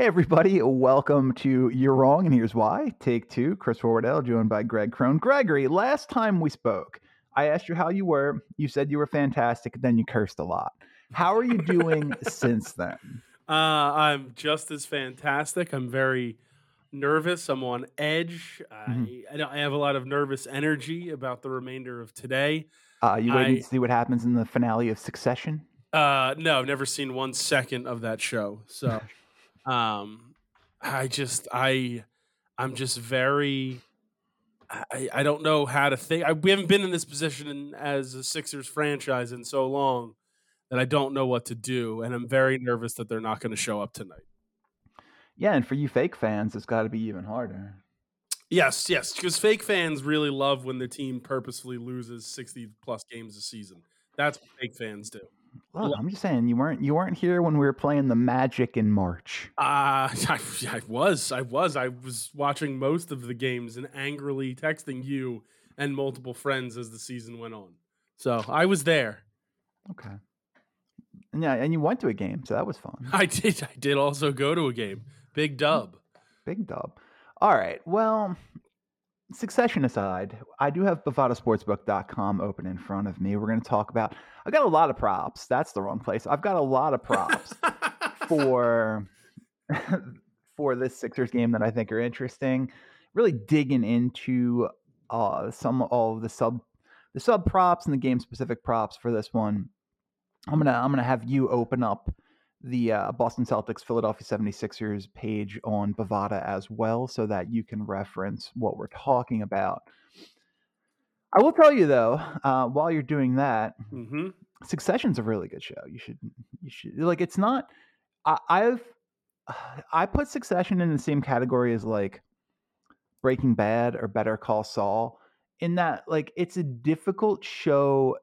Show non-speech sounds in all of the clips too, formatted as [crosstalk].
Hey, everybody, welcome to You're Wrong, and here's why. Take two, Chris Horwedel, joined by Greg Crone. Gregory, last time we spoke, I asked you how you were. You said you were fantastic, then you cursed a lot. How are you doing [laughs] since then? Uh, I'm just as fantastic. I'm very nervous. I'm on edge. Mhm. I, I, don't- I have a lot of nervous energy about the remainder of today. Uh, you waiting I- to see what happens in the finale of Succession? Uh, no, I've never seen one second of that show. So, [laughs] um, I just, I, I'm just very, I, I don't know how to think. I, we haven't been in this position in, as a Sixers franchise in so long that I don't know what to do, and I'm very nervous that they're not going to show up tonight. Yeah, and for you fake fans, it's got to be even harder. Yes, yes, because fake fans really love when the team purposefully loses 60 plus games a season. That's what fake fans do. Look, I'm just saying you weren't you weren't here when we were playing the Magic in March. Uh, [laughs] I, I was, I was, I was watching most of the games and angrily texting you and multiple friends as the season went on. So I was there. Okay. And yeah, and you went to a game, so that was fun. [laughs] I did, I did also go to a game. Big dub. Big dub. All right. Well, succession aside, I do have bovadasportsbook.com open in front of me. We're going to talk about. I've got a lot of props. That's the wrong place. I've got a lot of props for [laughs] [laughs] for this Sixers game that I think are interesting. Really digging into uh, some of the sub the sub props and the game specific props for this one. I'm gonna I'm gonna have you open up the uh, Boston Celtics Philadelphia 76ers page on Bovada as well so that you can reference what we're talking about. I will tell you though, uh, while you're doing that, hmm Succession's a really good show. You should you should like it's not I, I've [sighs] I put Succession in the same category as like Breaking Bad or Better Call Saul in that like it's a difficult show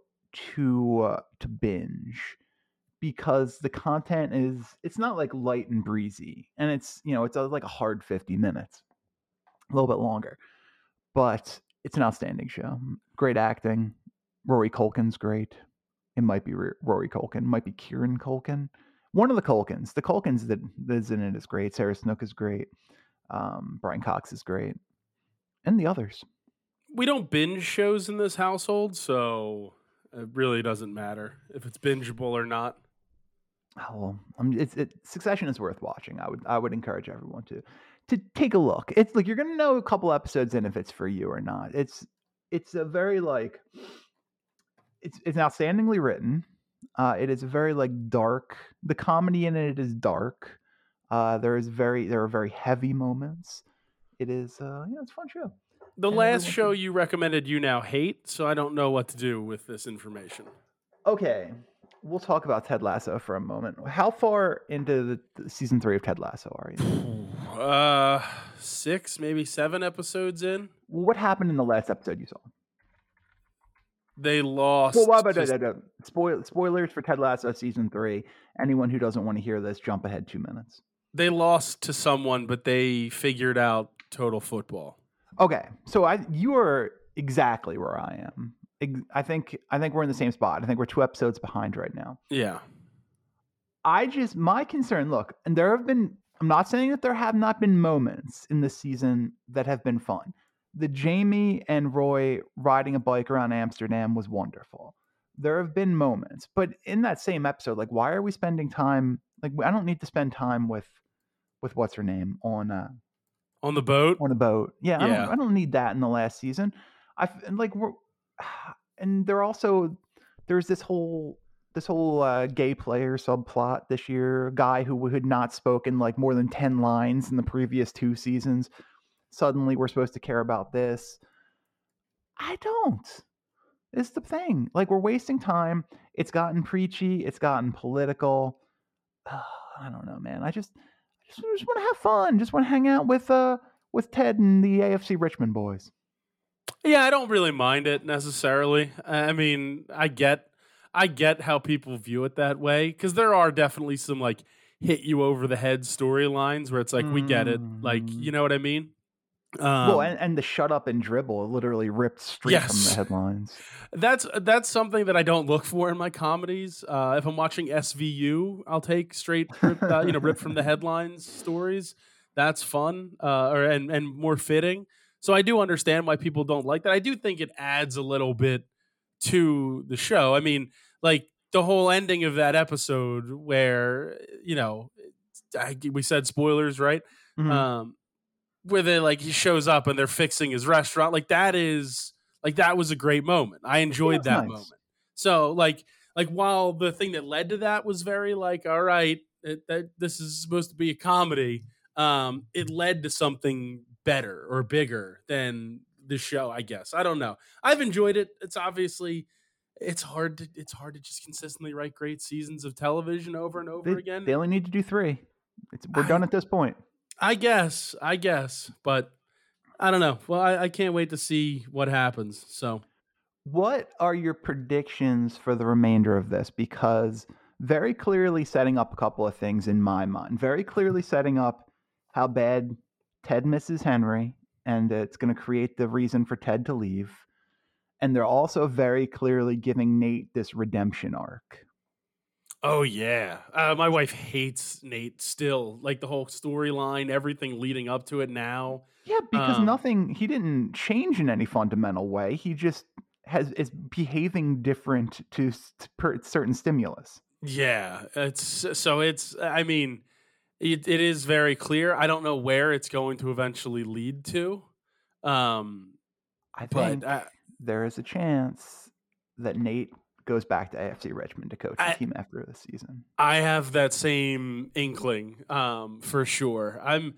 to uh, to binge because the content is it's not like light and breezy and it's you know it's a, like a hard 50 minutes a little bit longer but it's an outstanding show great acting rory culkin's great it might be rory culkin might be kieran culkin one of the culkins the culkins that is in it is great sarah snook is great um, brian cox is great and the others We don't binge shows in this household, so it really doesn't matter if it's bingeable or not. Oh, well, um, it's it, Succession is worth watching. I would I would encourage everyone to to take a look. It's like you're gonna know a couple episodes in if it's for you or not. It's it's a very like it's it's outstandingly written. Uh, it is very like dark. The comedy in it is dark. Uh, there is very there are very heavy moments. It is uh, yeah, it's a fun show. The And last show can- you recommended you now hate, so I don't know what to do with this information. Okay, we'll talk about Ted Lasso for a moment. How far into the, season three of Ted Lasso are you? Uh, six, maybe seven episodes in. What happened in the last episode you saw? They lost. Well, why about to- that? Spoil, spoilers for Ted Lasso season three. Anyone who doesn't want to hear this, jump ahead two minutes. They lost to someone, but they figured out total football. Okay, so I you are exactly where I am. I think I think we're in the same spot. I think we're two episodes behind right now. Yeah. I just my concern. Look, and there have been. I'm not saying that there have not been moments in this season that have been fun. The Jamie and Roy riding a bike around Amsterdam was wonderful. There have been moments, but in that same episode, like, why are we spending time? Like, I don't need to spend time with, with what's her name on uh On the boat. on the boat. Yeah, I, don't, I don't need that in the last season. I like we're, [sighs] and they're also there's this whole this whole uh, gay player subplot this year. A guy who had not spoken like more than ten lines in the previous two seasons. Suddenly, we're supposed to care about this. I don't. It's the thing. Like we're wasting time. It's gotten preachy. It's gotten political. [sighs] I don't know, man. I just, I just, just want to have fun. Just want to hang out with uh with Ted and the AFC Richmond boys. Yeah, I don't really mind it necessarily. I mean, I get I get how people view it that way because there are definitely some like hit you over the head storylines where it's like we get it, like Mm. you know what I mean. Um, well, and, and the shut up and dribble literally ripped straight Yes. from the headlines. That's that's something that I don't look for in my comedies. Uh, if I'm watching SVU, I'll take straight, rip, uh, you know, rip from the [laughs] headlines stories. That's fun, uh, or and and more fitting. So I do understand why people don't like that. I do think it adds a little bit to the show. I mean, like the whole ending of that episode where you know, I, we said spoilers, right? Mhm. um where they like he shows up and they're fixing his restaurant like that is like that was a great moment i enjoyed that nice. moment so like like while the thing that led to that was very like all right it, that this is supposed to be a comedy um it led to something better or bigger than the show i guess i don't know i've enjoyed it it's obviously it's hard to it's hard to just consistently write great seasons of television over and over they, again they only need to do three. It's, we're I- done at this point. I guess, I guess, but I don't know. Well, I, I can't wait to see what happens. So, What are your predictions for the remainder of this? Because very clearly setting up a couple of things in my mind. Very clearly setting up how bad Ted misses Henry, and it's going to create the reason for Ted to leave. And they're also very clearly giving Nate this redemption arc. oh yeah, uh, my wife hates Nate still. Like the whole storyline, everything leading up to it. Now, Yeah, because Um, nothing he didn't change in any fundamental way. He just has is behaving different to certain stimulus. yeah, it's so it's. I mean, it, it is very clear. I don't know where it's going to eventually lead to. Um, I think I, there is a chance that Nate goes back to AFC Richmond to coach the team after the season. I have that same inkling, um, for sure. I'm,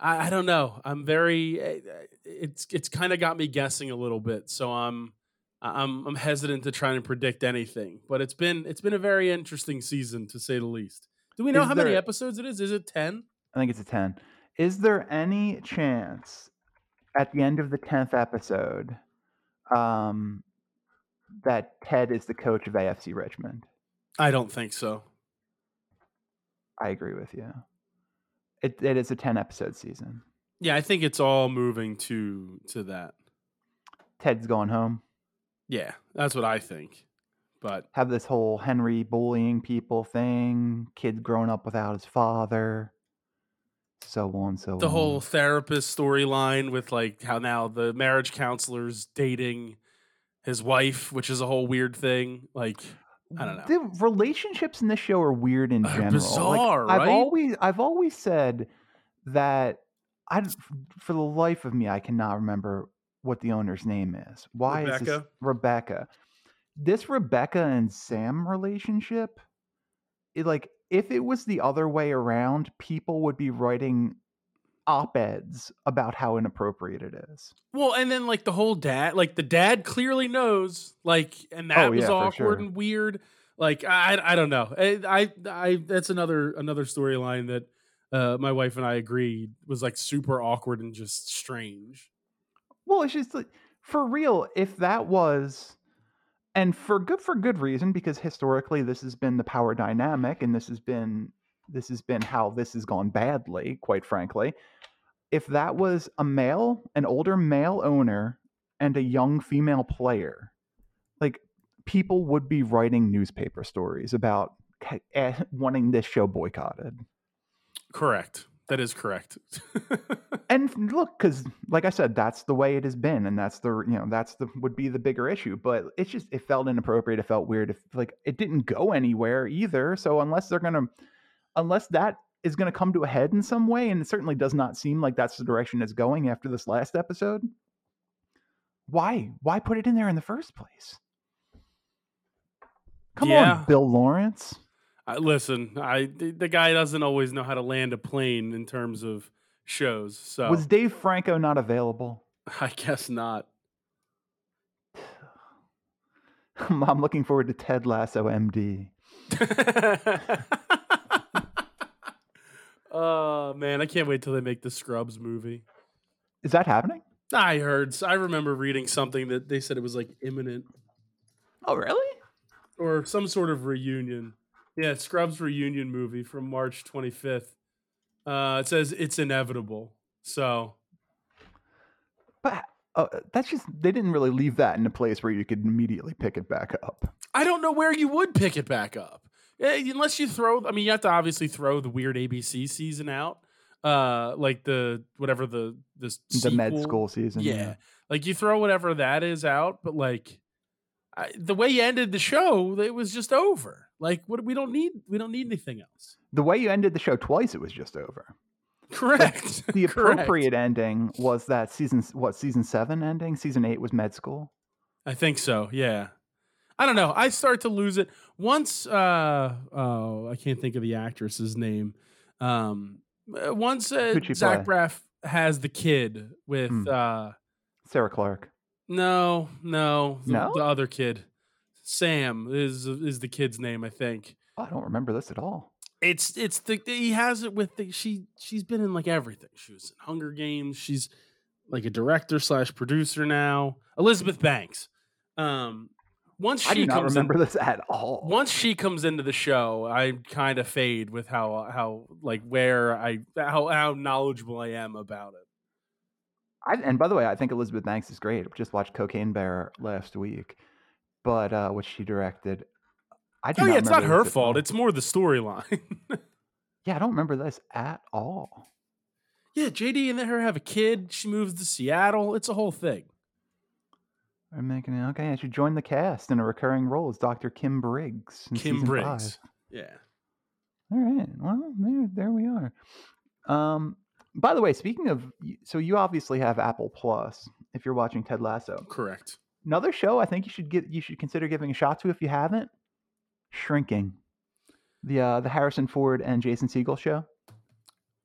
I, I don't know. I'm very. eh, eh, It's it's kind of got me guessing a little bit. So I'm, I'm I'm hesitant to try and predict anything. But it's been it's been a very interesting season to say the least. Do we know Is how many episodes it is? Is it ten? I think it's a 10. Is there any chance at the end of the 10th episode um, that Ted is the coach of AFC Richmond? I don't think so. I agree with you. It, it is a 10 episode season. Yeah, I think it's all moving to to that. Ted's going home. Yeah, that's what I think. But Have this whole Henry bullying people thing, kid growing up without his father, so on, so the on. whole therapist storyline with like how now the marriage counselor's dating his wife, which is a whole weird thing. Like, I don't know. The relationships in this show are weird in Are general. Like, bizarre, I've always I've always said that I for the life of me I cannot remember what the owner's name is. Why is this Rebecca? This Rebecca and Sam relationship, it, like if it was the other way around, people would be writing op-eds about how inappropriate it is. well, and then like the whole dad, like the dad clearly knows, like, and that Oh, was yeah, awkward sure. and weird. Like, I, I don't know. I, I, I that's another another storyline that uh, my wife and I agreed was like super awkward and just strange. Well, it's just like for real. If that was, and for good for good reason, because historically this has been the power dynamic, and this has been this has been how this has gone badly. Quite frankly, if that was a male, an older male owner, and a young female player, like people would be writing newspaper stories about eh, wanting this show boycotted. Correct. That is correct. [laughs] and look because like i said that's the way it has been and that's the you know that's the would be the bigger issue but it's just it felt inappropriate it felt weird if like it didn't go anywhere either so unless they're gonna unless that is gonna come to a head in some way and it certainly does not seem like that's the direction it's going after this last episode why why put it in there in the first place come Yeah. on bill lawrence I, listen, I the, the guy doesn't always know how to land a plane in terms of shows. So was dave franco not available [laughs] I guess not. [sighs] i'm looking forward to ted lasso md [laughs] Oh man, I can't wait till they make the Scrubs movie. Is that happening? I heard. I remember reading something that they said it was like imminent Oh, really? or some sort of reunion. Yeah, Scrubs reunion movie from March 25th. Uh, it says it's inevitable. So But uh, that's just they didn't really leave that in a place where you could immediately pick it back up. I don't know where you would pick it back up. Eh, unless you throw, I mean, you have to obviously throw the weird ABC season out, uh, like the whatever the the, The med school season. Yeah. like you throw whatever that is out, but like I, the way you ended the show, it was just over. Like, what we don't need, we don't need anything else. The way you ended the show twice, it was just over. Correct. The [laughs] Correct. appropriate ending was that season what season seven ending? Season eight was med school. I think so. Yeah. I don't know. I start to lose it once. Uh, oh, I can't think of the actress's name. Um, uh, once uh, Zach play? Braff has the kid with. Hmm. Uh, Sarah Clark. No, no, the, No? the other kid. Sam is is the kid's name. I think Oh, I don't remember this at all. it's it's the he has it with the she she's been in like everything. She was in Hunger Games. She's like a director slash producer now. Elizabeth Banks. Um, once she I do not comes in, remember this at all. once she comes into the show, I kind of fade with how how like where I how how knowledgeable I am about it. I, and by the way, I think Elizabeth Banks is great. Just watched Cocaine Bear last week, but uh, which she directed. I do Oh not yeah, it's not her fault. It's more the storyline. [laughs] yeah, I don't remember this at all. yeah, JD and her have a kid. She moves to Seattle. It's a whole thing. I'm making it okay. I should join the cast in a recurring role as Dr. Kim Briggs. Kim Briggs. five. Yeah. All right. Well, there, there we are. Um, by the way, speaking of, so you obviously have Apple Plus if you're watching Ted Lasso. Correct. Another show I think you should get, you should consider giving a shot to if you haven't. Shrinking, the uh, the Harrison Ford and Jason Segel show.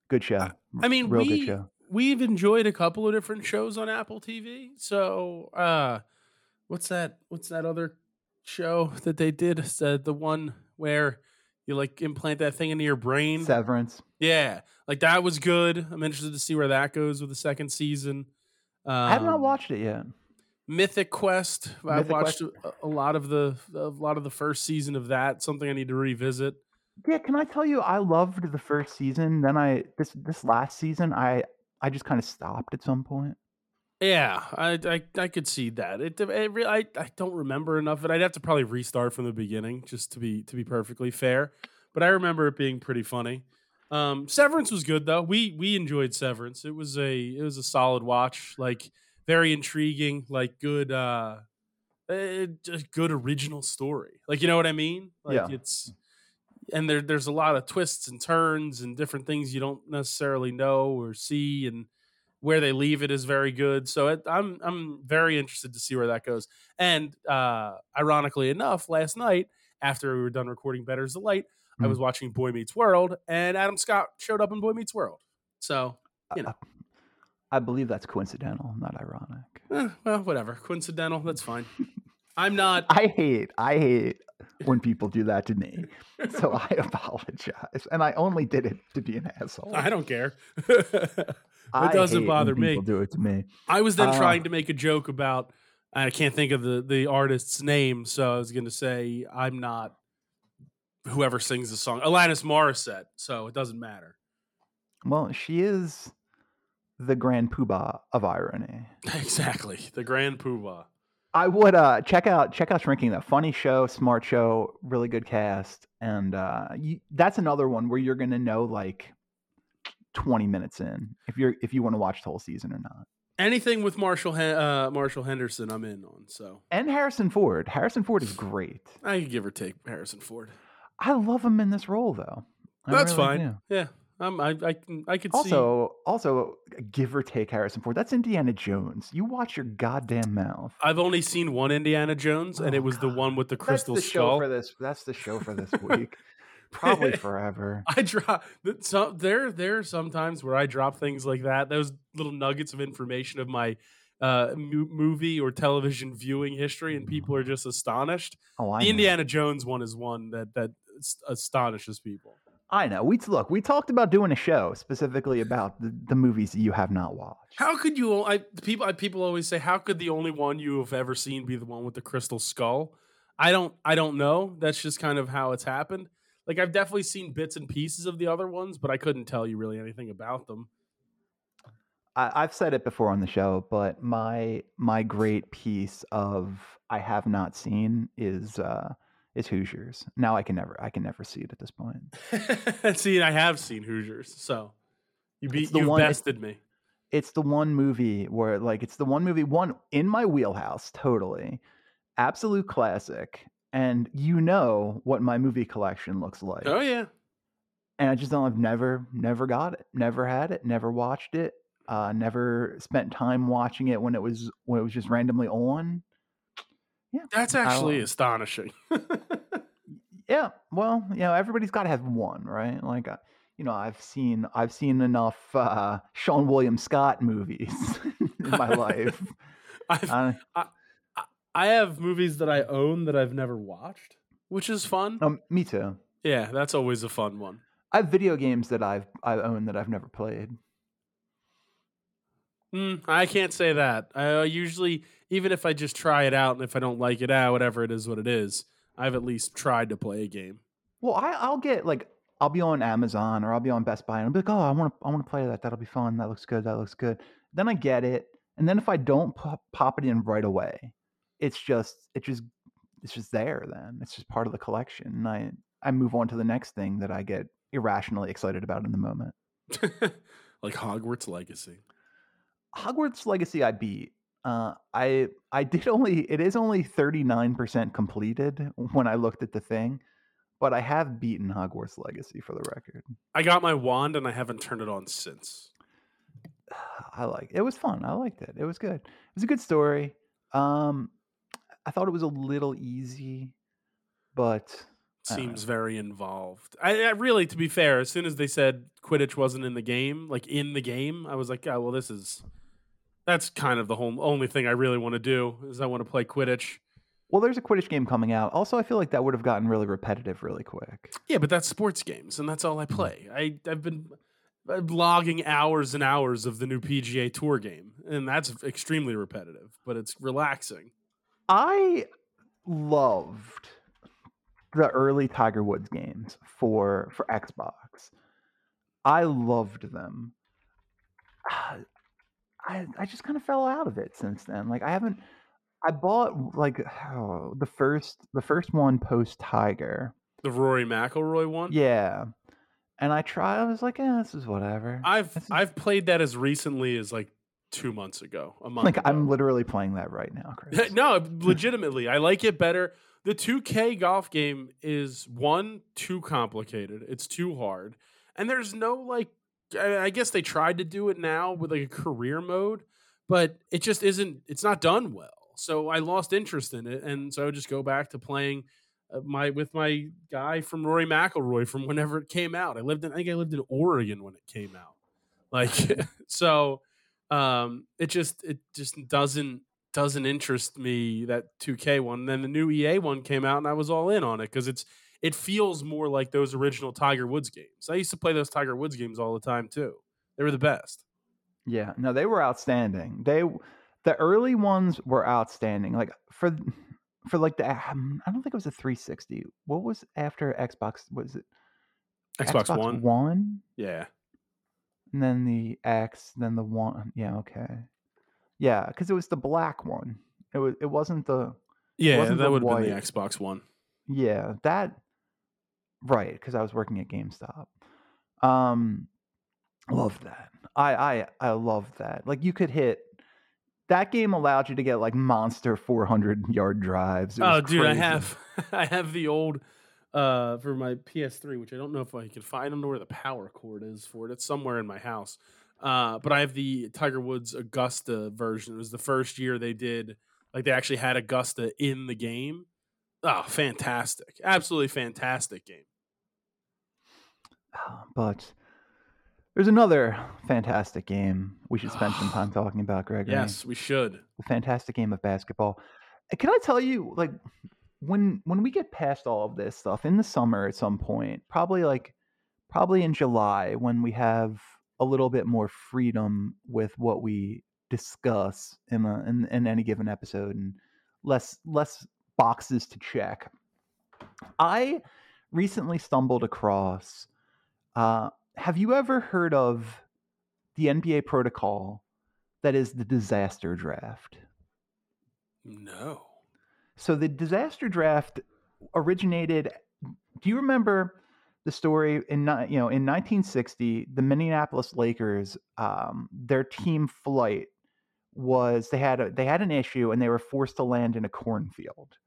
Good show. I mean, real we good show. we've enjoyed a couple of different shows on Apple TV. So, uh what's that what's that other show that they did? Uh, the one where you like implant that thing into your brain. Severance. Yeah, like that was good. I'm interested to see where that goes with the second season. Um, I have not watched it yet. Mythic Quest. I've watched Quest? a, a lot of the a lot of the first season of that. Something I need to revisit. Yeah, can I tell you, I loved the first season. Then I this this last season, I I just kind of stopped at some point. Yeah, I I, I could see that. It, it re- I I don't remember enough of it. I'd have to probably restart from the beginning just to be to be perfectly fair. But I remember it being pretty funny. Um, Severance was good though. We we enjoyed Severance. It was a it was a solid watch. Like very intriguing. Like good uh, eh, just good original story. Like you know what I mean? Like Yeah. it's and there there's a lot of twists and turns and different things you don't necessarily know or see and where they leave it is very good. So it, I'm I'm very interested to see where that goes. And uh, ironically enough, last night after we were done recording Better's Delight, I Hmm. was watching Boy Meets World, and Adam Scott showed up in Boy Meets World. So You know. Uh, I believe that's coincidental, not ironic. eh, well, whatever, coincidental. That's fine. I'm not. I hate I hate when people do that to me. So I [laughs] apologize, and I only did it to be an asshole. I don't care. [laughs] I it doesn't hate bother me. People do it to me. I was then Uh, trying to make a joke about I can't think of the the artist's name, so I was going to say I'm not whoever sings the song, Alanis Morissette. So it doesn't matter. Well, she is the grand poobah of irony. [laughs] exactly, the Grand Poobah. I would uh check out check out Shrinking. That funny show, smart show, really good cast, and uh, you, that's another one where you're gonna know like twenty minutes in if you're if you want to watch the whole season or not. Anything with Marshall uh, Marshall Henderson, I'm in on. So And Harrison Ford. Harrison Ford is great. I could give or take Harrison Ford. I love him in this role though. I That's really fine. do. Yeah, I'm, I I can I could see. Also, also give or take Harrison Ford. That's Indiana Jones. You watch your goddamn mouth. I've only seen one Indiana Jones, and Oh, it was the one with the crystal that's the skull. show for this. That's the show for this [laughs] week. Probably forever. [laughs] I drop so there. There are sometimes where I drop things like that. Those little nuggets of information of my uh, movie or television viewing history, and people are just astonished. Oh, I the. Indiana Jones one is one that that astonishes people. I know. We look. We talked about doing a show specifically about the, the movies that you have not watched. How could you? I people I, people always say, how could the only one you have ever seen be the one with the crystal skull? I don't. I don't know. That's just kind of how it's happened. Like I've definitely seen bits and pieces of the other ones, but I couldn't tell you really anything about them. I, I've said it before on the show, but my my great piece of I have not seen is uh is Hoosiers. Now I can never I can never see it at this point. [laughs] see, I have seen Hoosiers, so you beat the you one- bested me. It's the one movie where like it's the one movie one in my wheelhouse totally. Absolute classic. And you know what my movie collection looks like. Oh yeah, and I just don't. I've never, never got it. Never had it. Never watched it. Uh, never spent time watching it when it was when it was just randomly on. That's actually astonishing. [laughs] Yeah. Well, you know, everybody's got to have one, right? Like, uh, you know, I've seen I've seen enough uh, Seann William Scott movies [laughs] in my life. [laughs] Uh, I have movies that I own that I've never watched, which is fun. um, me too. Yeah, that's always a fun one. I have video games that I've I own that I've never played. Mm, I can't say that. I uh, usually, even if I just try it out, and if I don't like it, ah, whatever it is, what it is. I've at least tried to play a game. Well, I, I'll get like I'll be on Amazon or I'll be on Best Buy and I'll be like, oh, I want to I want to play that. That'll be fun. That looks good. That looks good. Then I get it, and then if I don't pop, pop it in right away, it's just it just it's just there. Then it's just part of the collection, and I I move on to the next thing that I get irrationally excited about in the moment. [laughs] like Hogwarts Legacy. Hogwarts Legacy I beat. Uh, I I did [laughs] only it is only thirty nine percent completed when I looked at the thing, but I have beaten Hogwarts Legacy for the record. I got my wand and I haven't turned it on since. [sighs] I like it was fun. I liked it. It was good. It was a good story. Um, I thought it was a little easy, but Seems very involved. I, I really, to be fair, as soon as they said Quidditch wasn't in the game, like in the game, I was like, yeah, well, this is that's kind of the whole only thing I really want to do is I want to play Quidditch. well, there's a Quidditch game coming out. Also, I feel like that would have gotten really repetitive really quick. Yeah, but that's sports games, and that's all I play. I I've been uh, logging hours and hours of the new PGA Tour game, and that's extremely repetitive, but it's relaxing. I loved the early Tiger Woods games for for Xbox. I loved them. [sighs] I I just kind of fell out of it since then. Like I haven't I bought like oh, [sighs] the first the first one post Tiger. The Rory McIlroy one. Yeah. And I tried I was like, yeah, this is whatever. I've is- I've played that as recently as like two months ago, a month. like ago. I'm literally playing that right now, [laughs] Chris. no, [laughs] legitimately, I like it better. The 2K golf game is one too complicated. It's too hard, and there's no like. I guess they tried to do it now with like a career mode, but it just isn't. It's not done well. So I lost interest in it, and so I would just go back to playing uh, my with my guy from Rory McIlroy from whenever it came out. I lived in. I think I lived in Oregon when it came out. Like [laughs] [laughs] so, um, it just it just doesn't doesn't interest me that 2K one. And then the new EA one came out and I was all in on it because it's it feels more like those original Tiger Woods games. I used to play those Tiger Woods games all the time too. They were the best. Yeah, no, they were outstanding. They the early ones were outstanding. Like for for like the um, I don't think it was a 360. What was after Xbox? Was it Xbox, One. One, Yeah. and then the X, then the one. Yeah, okay. Yeah, because it was the black one. It was. It wasn't the. Yeah, wasn't that would have been the. Xbox One. Yeah, that. Right, because I was working at GameStop. Um, love that. I I I love that. Like you could hit. That game allowed you to get like monster 400 yard drives. Oh, dude, I have [laughs] I have the old uh for my PS3, which I don't know if I can find. I don't know where the power cord is for it. It's somewhere in my house. Uh, but I have the Tiger Woods Augusta version. It was the first year they did like they actually had Augusta in the game. Oh, fantastic! Absolutely fantastic game. [sighs] But there's another fantastic game we should spend some time [sighs] talking about, Gregory. Yes, we should. the fantastic game of basketball. Uh, Can I tell you, like, when when we get past all of this stuff in the summer at some point, probably like probably in July when we have a little bit more freedom with what we discuss in a, in, in any given episode and less less boxes to check. I recently stumbled across. Uh, have you ever heard of the NBA protocol that is the disaster draft? No. So the disaster draft originated. Do you remember the story in you know in 1960 the Minneapolis Lakers um, their team flight was they had a, they had an issue and they were forced to land in a cornfield.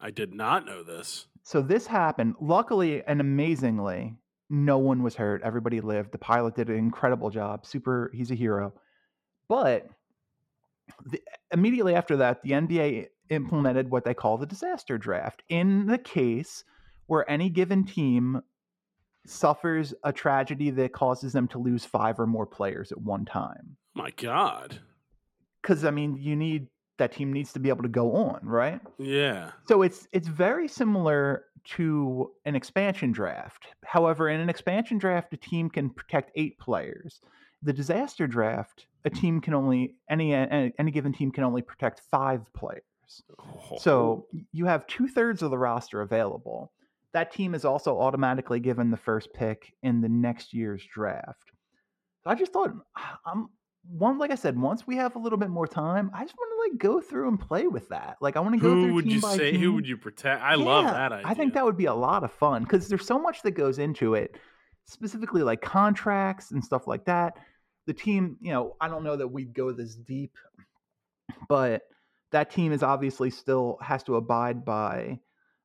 I did not know this. So this happened. Luckily and amazingly, no one was hurt. Everybody lived. The pilot did an incredible job. Super, he's a hero. But the, immediately after that, the NBA implemented what they call the disaster draft. In the case where any given team suffers a tragedy that causes them to lose five or more players at one time. My God. Because I mean, you need that team needs to be able to go on, right? Yeah. So it's it's very similar to an expansion draft. However, in an expansion draft, a team can protect eight players. The disaster draft, a team can only any any, any given team can only protect five players. So oh. you have two thirds of the roster available. That team is also automatically given the first pick in the next year's draft. I just thought, I'm one like I said, once we have a little bit more time, I just want to like go through and play with that. Like I want to go who through. would team you say? team. Who would you protect? I love that idea. I think that would be a lot of fun because there's so much that goes into it, specifically like contracts and stuff like that. The team, you know, I don't know that we'd go this deep, but that team is obviously still has to abide by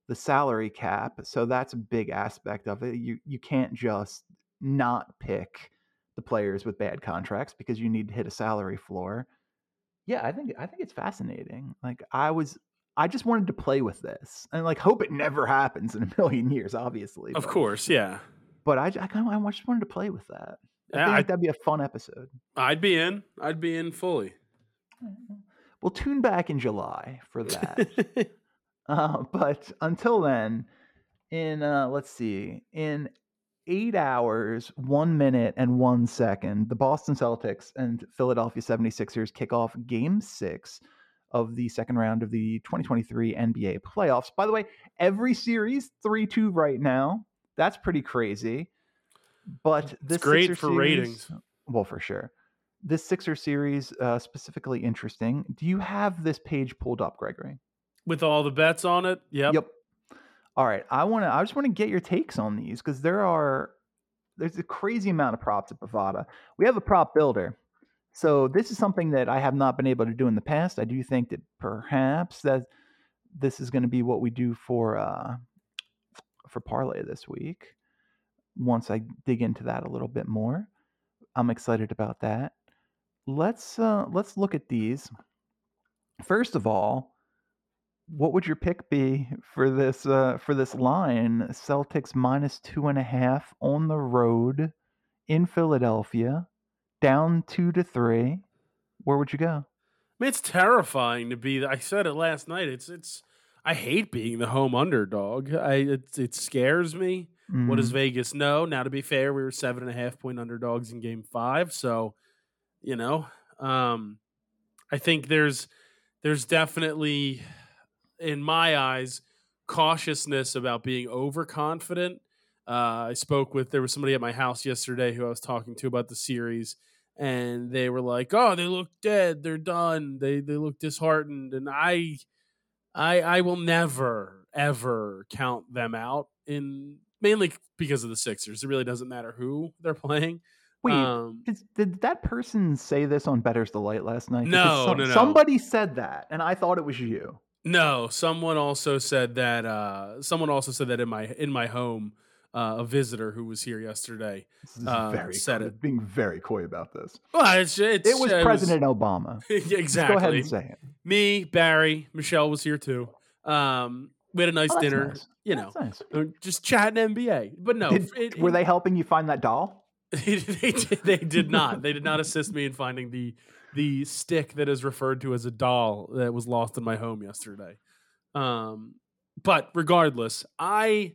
the salary cap, so that's a big aspect of it. You you can't just not pick the players with bad contracts because you need to hit a salary floor. Yeah, I think I think it's fascinating. Like I was I just wanted to play with this and like hope it never happens in a million years, obviously. Of but- course, yeah. But I, I kind of I just wanted to play with that. I Yeah, feel I- that'd be a fun episode. I'd be in. I'd be in fully. [laughs] We'll tune back in July for that. [laughs] uh, but until then, in uh, let's see, in eight hours, one minute, and one second, the Boston Celtics and Philadelphia 76ers kick off game six of the second round of the 2023 NBA playoffs. By the way, every series 3 2 right now. That's pretty crazy. But this great Sixer for series- ratings. Well, for sure. This Sixer series, uh, specifically interesting. Do you have this page pulled up, Gregory? With all the bets on it. Yep. Yep. All right. I want to. I just want to get your takes on these because there are there's a crazy amount of props at Bovada. We have a prop builder, so this is something that I have not been able to do in the past. I do think that perhaps that this is going to be what we do for uh, for parlay this week. Once I dig into that a little bit more, I'm excited about that. Let's uh, let's look at these. First of all, what would your pick be for this uh, for this line? Celtics minus two and a half on the road in Philadelphia, down two to three. Where would you go? I mean, it's terrifying to be. I said it last night. It's it's. I hate being the home underdog. I it, it scares me. What does Mhm. Vegas know? Now, to be fair, we were seven and a half point underdogs in Game Five, so you know, um, I think there's there's definitely, in my eyes, cautiousness about being overconfident. Uh, I spoke with there was somebody at my house yesterday who I was talking to about the series, and they were like, "Oh, they look dead. They're done. They they look disheartened." And I, I, I will never ever count them out in mainly because of the Sixers. It really doesn't matter who they're playing. Wait, um, did, did that person say this on Better's Delight last night? No, some- no, no. Somebody said that, and I thought it was you. No, someone also said that. Uh, someone also said that in my in my home, uh, a visitor who was here yesterday. Uh, very said coy- it. being very coy about this. Well, it's, it's It was President Obama. Yeah, [laughs] Just exactly. go ahead and say it. Me, Barry, Michelle was here too. Um, we had a nice Oh, dinner. nice. You know, nice. uh, just chatting NBA. But no, Did- it- were they helping you find that doll? [laughs] they, did, they did not. They did not assist me in finding the the stick that is referred to as a doll that was lost in my home yesterday. Um, but regardless, I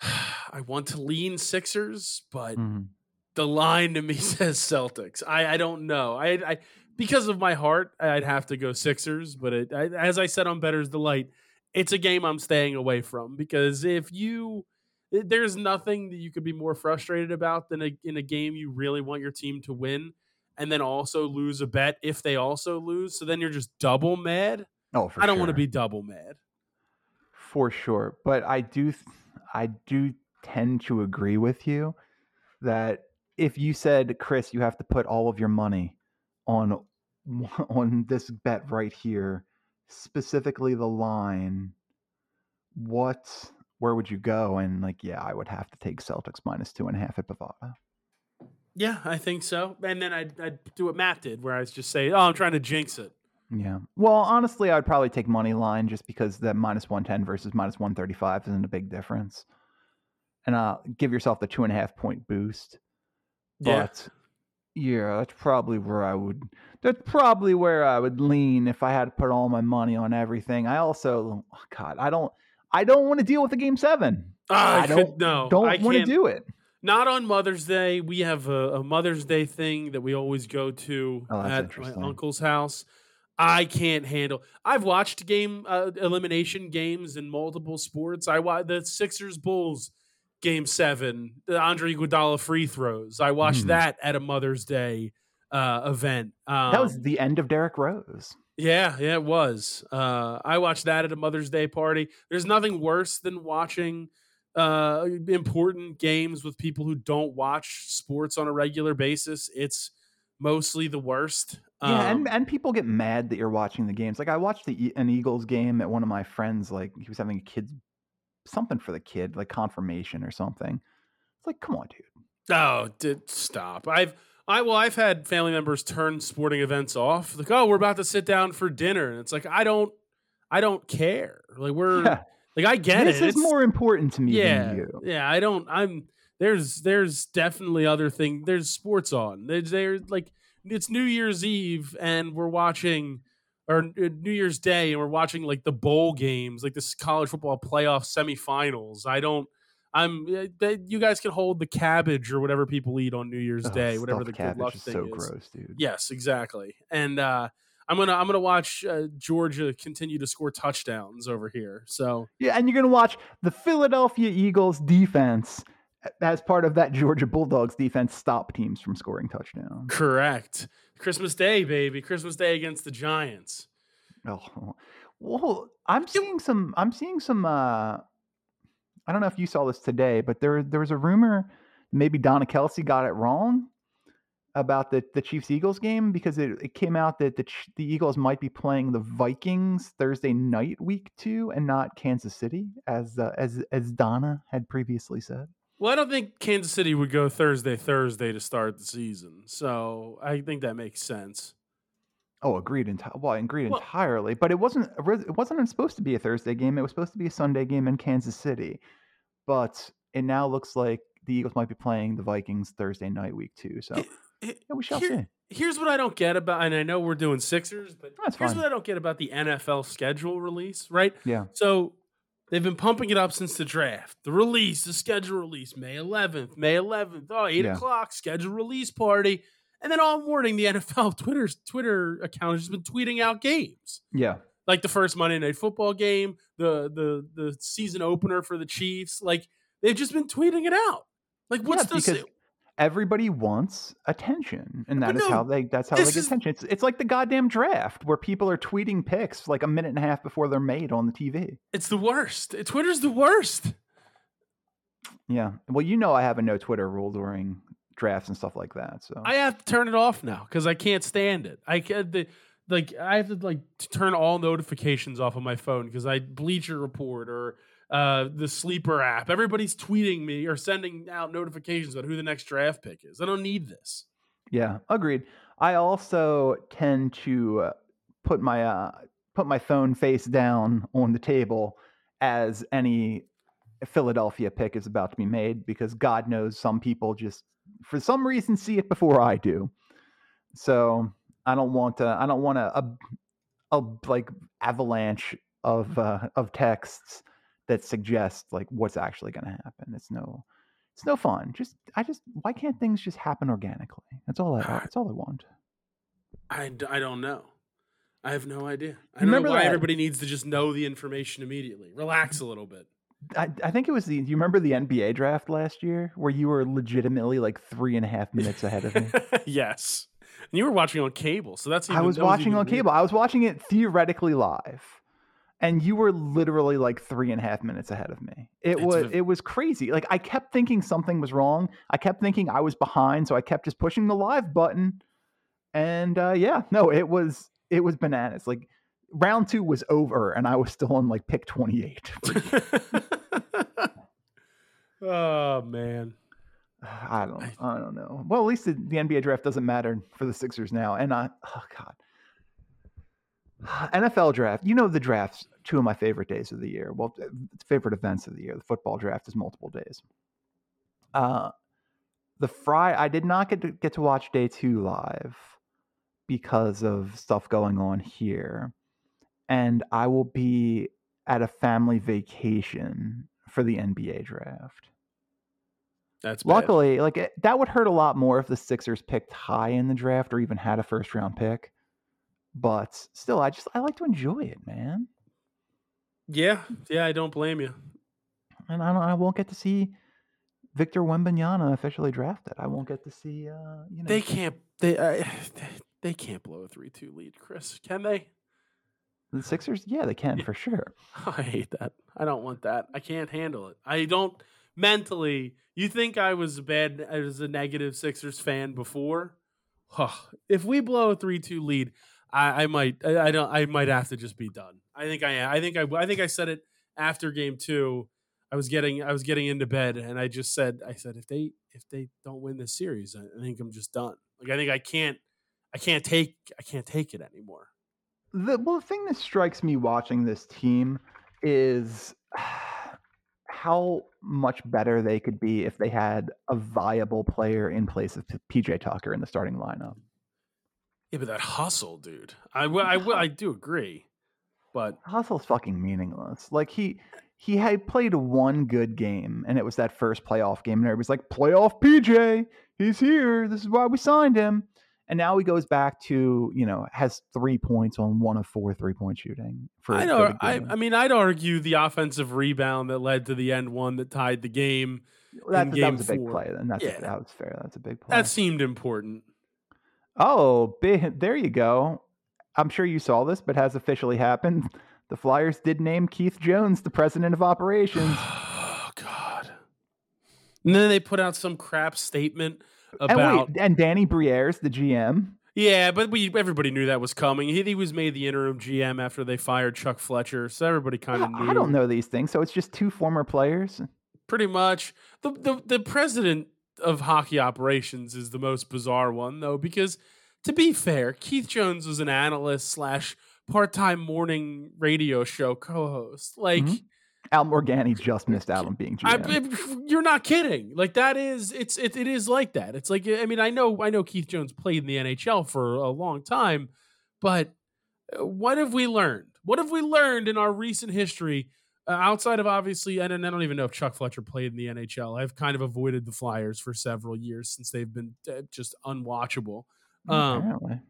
[sighs] I want to lean Sixers, but Mhm. the line to me [laughs] says Celtics. I, I don't know. I, I because of my heart, I'd have to go Sixers. But it, I, as I said on Better's Delight, it's a game I'm staying away from because if you there's nothing that you could be more frustrated about than a, in a game you really want your team to win and then also lose a bet if they also lose. So then you're just double mad. Oh, for I don't want to be double mad. for sure. But I do, I do tend to agree with you that if you said, Chris, you have to put all of your money on [laughs] on this bet right here, specifically the line, what, where would you go? And like, yeah, I would have to take Celtics minus two and a half at Bovada. Yeah, I think so. And then I'd, I'd do what Matt did, where I just say, "Oh, I'm trying to jinx it." Yeah. Well, honestly, I'd probably take money line just because that minus 110 versus minus 135 isn't a big difference. And uh, give yourself the two and a half point boost. Yeah. But yeah, that's probably where I would. That's probably where I would lean if I had to put all my money on everything. I also, oh God, I don't, I don't want to deal with the game seven. I, I don't- no. don't want to do it. Not on Mother's Day. We have a, a Mother's Day thing that we always go to Oh, at my uncle's house. I can't handle. I've watched game uh, elimination games in multiple sports. I watched the Sixers Bulls game seven, the Andre Iguodala free throws. I watched Hmm. that at a Mother's Day uh, event. Um, That was the end of Derrick Rose. yeah, yeah, it was. Uh, I watched that at a Mother's Day party. There's nothing worse than watching uh, important games with people who don't watch sports on a regular basis. It's mostly the worst. Yeah, Um, and, and people get mad that you're watching the games. Like I watched the, an Eagles game at one of my friends. Like he was having a kid's something for the kid, like confirmation or something. It's like, come on, dude. Oh, did stop. I've I well, I've had family members turn sporting events off. Like, oh, we're about to sit down for dinner, and it's like I don't, I don't care. Like we're like I get this is It's- more important to me yeah, than you. yeah. I don't. I'm there's there's definitely other thing. There's sports on. There's there's like it's New Year's Eve and we're watching or uh, New Year's Day and we're watching like the bowl games, like this college football playoff semifinals. I don't. I'm. they- You guys can hold the cabbage or whatever people eat on New Year's Ugh, Day, whatever the good luck is thing so is. gross, dude. Yes, exactly. And uh, I'm gonna I'm gonna watch uh, Georgia continue to score touchdowns over here. So Yeah, and you're gonna watch the Philadelphia Eagles defense as part of that Georgia Bulldogs defense stop teams from scoring touchdowns. correct. Christmas Day, baby. Christmas Day against the Giants. Oh, well, I'm seeing some. I'm seeing some. uh I don't know if you saw this today, but there there was a rumor maybe Donna Kelce got it wrong about the the Chiefs Eagles game because it, it came out that the the Eagles might be playing the Vikings Thursday night, week two, and not Kansas City, as uh, as as Donna had previously said. Well, I don't think Kansas City would go Thursday, Thursday to start the season. So I think that makes sense. Oh, agreed. Enti- well, agreed Well- entirely. But it wasn't. It wasn't supposed to be a Thursday game. It was supposed to be a Sunday game in Kansas City. But it now looks like the Eagles might be playing the Vikings Thursday night, week two. So [laughs] yeah, we shall here- see. Here's what I don't get about, and I know we're doing Sixers, but That's here's fine. what I don't get about the NFL schedule release, right? Yeah. So they've been pumping it up since the draft. The release, the schedule release, May 11th, May 11th, oh, 8 Yeah. o'clock, schedule release party. And then all morning, the [laughs] NFL Twitter's Twitter account has just been tweeting out games. Yeah. Like the first Monday night football game, the the the season opener for the Chiefs. Like they've just been tweeting it out. Like what's yeah, the everybody wants attention, and that But is no, how they. That's how they get is- attention. It's it's like the goddamn draft where people are tweeting picks like a minute and a half before they're made on the TV. it's the worst. Twitter's the worst. Yeah. Well, you know, I have a no Twitter rule during drafts and stuff like that. So I have to turn it off now because I can't stand it. I can uh, the like I have to like turn all notifications off on my phone because I Bleacher Report or uh, the Sleeper app. Everybody's tweeting me or sending out notifications about who the next draft pick is. I don't need this. Yeah, agreed. I also tend to uh, put my uh, put my phone face down on the table as any Philadelphia pick is about to be made because God knows some people just for some reason see it before I do. So I don't want to. I don't want a, a, a like avalanche of uh, of texts that suggest like what's actually going to happen. It's no, it's no fun. Just I just why can't things just happen organically? That's all I. That's all I want. I, I don't know. I have no idea. I don't know remember why that- everybody needs to just know the information immediately. Relax a little bit. I, I think it was the. You remember the NBA draft last year where you were legitimately like three and a half minutes ahead of me. [laughs] yes. And you were watching on cable, so that's even, I was that watching even on weirder. cable. I was watching it theoretically live, and you were literally like three and a half minutes ahead of me. It It's was it was crazy. Like I kept thinking something was wrong. I kept thinking I was behind, so I kept just pushing the live button. And uh, yeah, no, it was it was bananas. Like round two was over, and I was still on like pick twenty eight. [laughs] [laughs] oh man. I don't I- I don't know. Well, at least the, the NBA draft doesn't matter for the Sixers now. And I oh god. [sighs] NFL draft. You know the drafts, two of my favorite days of the year. Well, favorite events of the year. The football draft is multiple days. Uh the Fry I did not get to get to watch day 2 live because of stuff going on here. And I will be at a family vacation for the NBA draft. That's bad. Luckily, like it, that would hurt a lot more if the Sixers picked high in the draft or even had a first round pick. But still, I just I like to enjoy it, man. Yeah, yeah, I don't blame you. And I don't, I won't get to see Victor Wembanyama officially drafted. I won't get to see uh, you know They can't they uh, [sighs] they, can't blow a 3-2 lead, Chris. Can they? the Sixers. Yeah, they can Yeah. for sure. [laughs] I hate that. I don't want that. I can't handle it. I don't mentally. You think I was a bad, I was a negative Sixers fan before? Huh. [sighs] If we blow a three-two lead, I, I might. I, I don't. I might have to just be done. I think I. I think I. I think I said it after game two. I was getting. I was getting into bed, and I just said. I said if they if they don't win this series, I, I think I'm just done. Like I think I can't. I can't take. I can't take it anymore. The well, the thing that strikes me watching this team is [sighs] how much better they could be if they had a viable player in place of PJ Tucker in the starting lineup. Yeah, but that hustle, dude. I. I. I [laughs] do agree, but Hustle's fucking meaningless. Like he he had played one good game, and it was that first playoff game, and everybody's like, "Playoff PJ, he's here. This is why we signed him." And now he goes back to you know has three points on one of four three point shooting. For I know. I. I mean, I'd argue the offensive rebound that led to the end one that tied the game. that, in that was a big four. play. Then that's Yeah. a, that was fair. That's a big play. That seemed important. Oh, big, there you go. I'm sure you saw this, but has officially happened. [laughs] The Flyers did name Keith Jones the president of [sighs] operations. Oh God. And then they put out some crap statement and about. wait, and Danny Briere the GM. yeah, but we everybody knew that was coming. He, he was made the interim GM after they fired Chuck Fletcher, so everybody kind of knew. I don't know these things, so it's just two former players. pretty much the, the the president of hockey operations is the most bizarre one though because to be fair keith jones was an analyst slash part-time morning radio show co-host like Mhm. Al Morganti just missed out on being I, GM. you're not kidding like that is it's it, it is like that it's like i mean i know i know keith jones played in the nhl for a long time but uh, what have we learned what have we learned in our recent history uh, outside of obviously, and, and I don't even know if Chuck Fletcher played in the NHL. I've kind of avoided the Flyers for several years since they've been uh, just unwatchable. Um,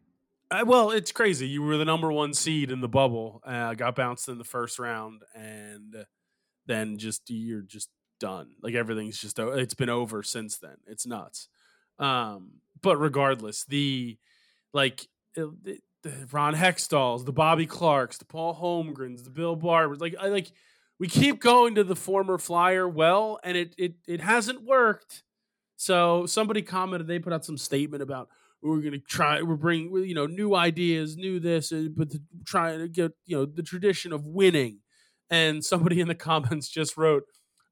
I, well, it's crazy. You were the number one seed in the bubble, uh, got bounced in the first round, and then just you're just done. Like everything's just it's been over since then. It's nuts. Um, but regardless, the like uh, the, the Ron Hextalls, the Bobby Clarks, the Paul Holmgrens, the Bill Barbers, like I like we keep going to the former Flyer well, and it it it hasn't worked. So somebody commented, they put out some statement about we're going to try, we're bringing you know new ideas, new this, but to try to get you know the tradition of winning. And somebody in the [laughs] comments just wrote,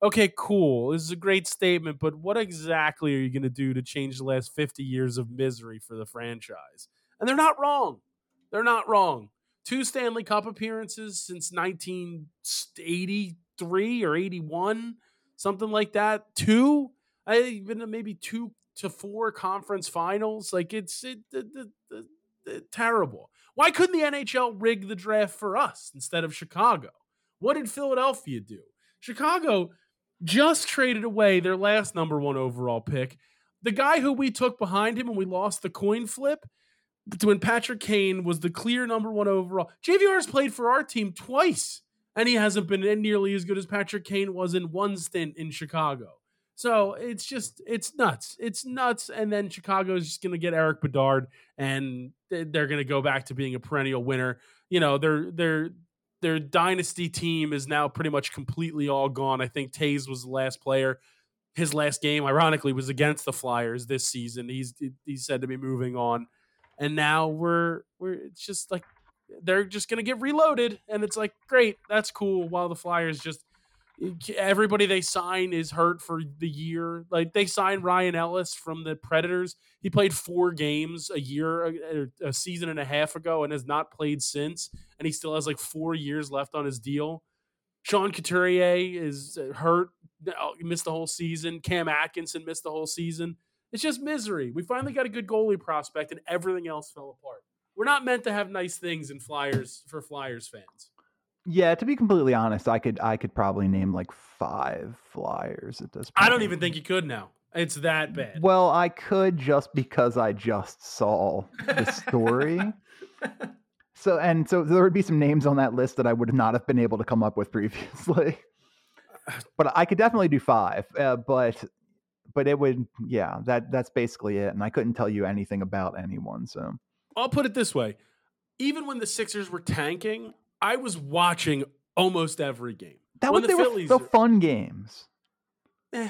"Okay, cool, this is a great statement, but what exactly are you going to do to change the last fifty years of misery for the franchise?" And they're not wrong. They're not wrong. Two Stanley Cup appearances since 1983 or 81, something like that. Two, I been maybe two to four conference finals. Like it's it, it, it, it- it- terrible. Why couldn't the NHL rig the draft for us instead of Chicago? What did Philadelphia do? Chicago just traded away their last number one overall pick. The guy who we took behind him and we lost the coin flip when Patrick Kane was the clear number one overall. JVR has played for our team twice, and he hasn't been nearly as good as Patrick Kane was in one stint in Chicago. So it's just it's nuts. It's nuts. And then Chicago is just going to get Eric Bedard, and they're going to go back to being a perennial winner. You know, their their their dynasty team is now pretty much completely all gone. I think Toews was the last player. His last game, ironically, was against the Flyers this season. He's he's said to be moving on, and now we're we're it's just like they're just to get reloaded, and it's like great, that's cool. While the Flyers just eh, everybody they sign is hurt for the year. Like they signed Ryan Ellis from the Predators. He played four games a year, a, er, a, season and a half ago, and has not played since. And he still has like four years left on his deal. Sean Couturier is uh, hurt, eh, missed the whole season. Cam Atkinson missed the whole season. It's just misery. We finally got a good goalie prospect, and everything else fell apart. We're not meant to have nice things in Flyers for Flyers fans. Yeah, to be completely honest, I could I could probably name like five flyers at this point. I don't even think you could now. It's that bad. Well, I could just because I just saw the story. [laughs] so and so there would be some names on that list that I would not have been able to come up with previously. [laughs] but I could definitely do five. Uh, but but it would yeah, that that's basically it and I couldn't tell you anything about anyone, so I'll put it this way. Even when the Sixers were tanking, I was watching almost every game. That was the, Phillies the fun games. Eh,